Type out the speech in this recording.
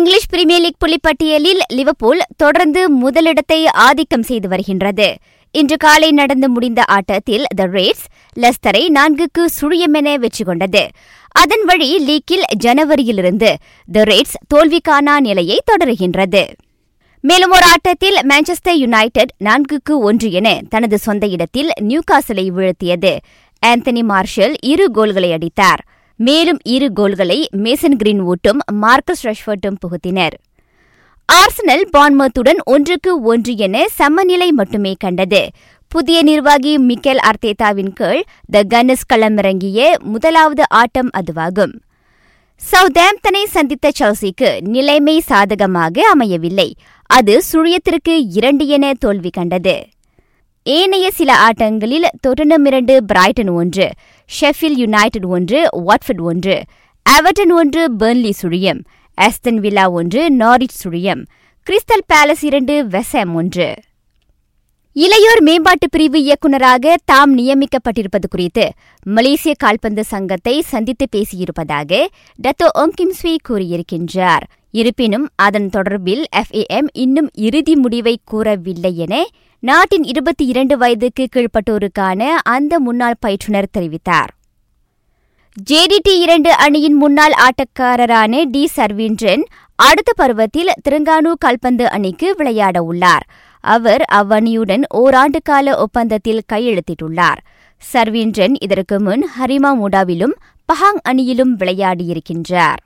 English Premier League புள்ளிப்பட்டியலில் Liverpool தொடர்ந்து முதலிடத்தை ஆதிக்கம் செய்து வருகின்றது. இன்று காலை நடந்து முடிந்த ஆட்டத்தில் த ரேட்ஸ் லெஸ்டரை நான்குக்கு சுழியமென வெற்றி கொண்டது. அதன் வழி லீக்கில் ஜனவரியிலிருந்து த ரேட்ஸ் தோல்விக்கான நிலையை தொடருகின்றது. மேலும் ஒரு ஆட்டத்தில் மான்செஸ்டர் யுனைடெட் நான்குக்கு ஒன்று என தனது சொந்த இடத்தில் நியூகாசலை வீழ்த்தியது. ஆந்தனி மார்ஷல் இரு கோல்களை அடித்தார். மேலும் இரு கோல்களை மேசன் கிரீன்வுட்டும் மார்க்கஸ் ரஷ்வர்ட்டும் புகுத்தினர். ஆர்சனல் பான்மத்துடன் ஒன்றுக்கு ஒன்று என சமநிலை மட்டுமே கண்டது. புதிய நிர்வாகி மிக்கேல் அர்த்தேதாவின் கீழ் த கன்னஸ் களமிறங்கிய முதலாவது ஆட்டம் அதுவாகும். சவுதாம்தனை சந்தித்த செல்சிக்கு நிலைமை சாதகமாக அமையவில்லை. அது சுழியத்திற்கு இரண்டு என தோல்வி கண்டது. ஏனைய சில ஆட்டங்களில் தொட்டனம் இரண்டு பிரைட்டன் ஒன்று. ஷெஃபில் யுனைடெட் ஒன்று வாட்ஃபர்ட் ஒன்று அவர்டன் ஒன்று பெர்ன்லி சுழியம் ஆஸ்டன் வில்லா ஒன்று நாரிச் சுழியம் கிறிஸ்டல் பேலஸ் இரண்டு வெசாம் ஒன்று. இளையோர் மேம்பாட்டு பிரிவு இயக்குநராக தாம் நியமிக்கப்பட்டிருப்பது குறித்து மலேசிய கால்பந்து சங்கத்தை சந்தித்து பேசியிருப்பதாக டத்தோ ஒங்கிம்ஸ்வி கூறியிருக்கின்றார். இருப்பினும் அதன் தொடர்பில் எஃப்ஏஎம் இன்னும் இறுதி முடிவை கூறவில்லை என நாட்டின் இருபத்தி இரண்டு வயதுக்கு கீழ்ப்பட்டோருக்கான அந்த முன்னாள் பயிற்றுநர் தெரிவித்தார். ஜேடிடி இரண்டு அணியின் முன்னாள் ஆட்டக்காரரான டி சர்வீன்றன் அடுத்த பருவத்தில் திருங்கானு கால்பந்து அணிக்கு விளையாட உள்ளார். அவர் அவ்வணியுடன் ஓராண்டு கால ஒப்பந்தத்தில் கையெழுத்திட்டுள்ளார். சர்வீன்றன் இதற்கு முன் ஹரிமா மூடாவிலும் பஹாங் அணியிலும் விளையாடியிருக்கின்றார்.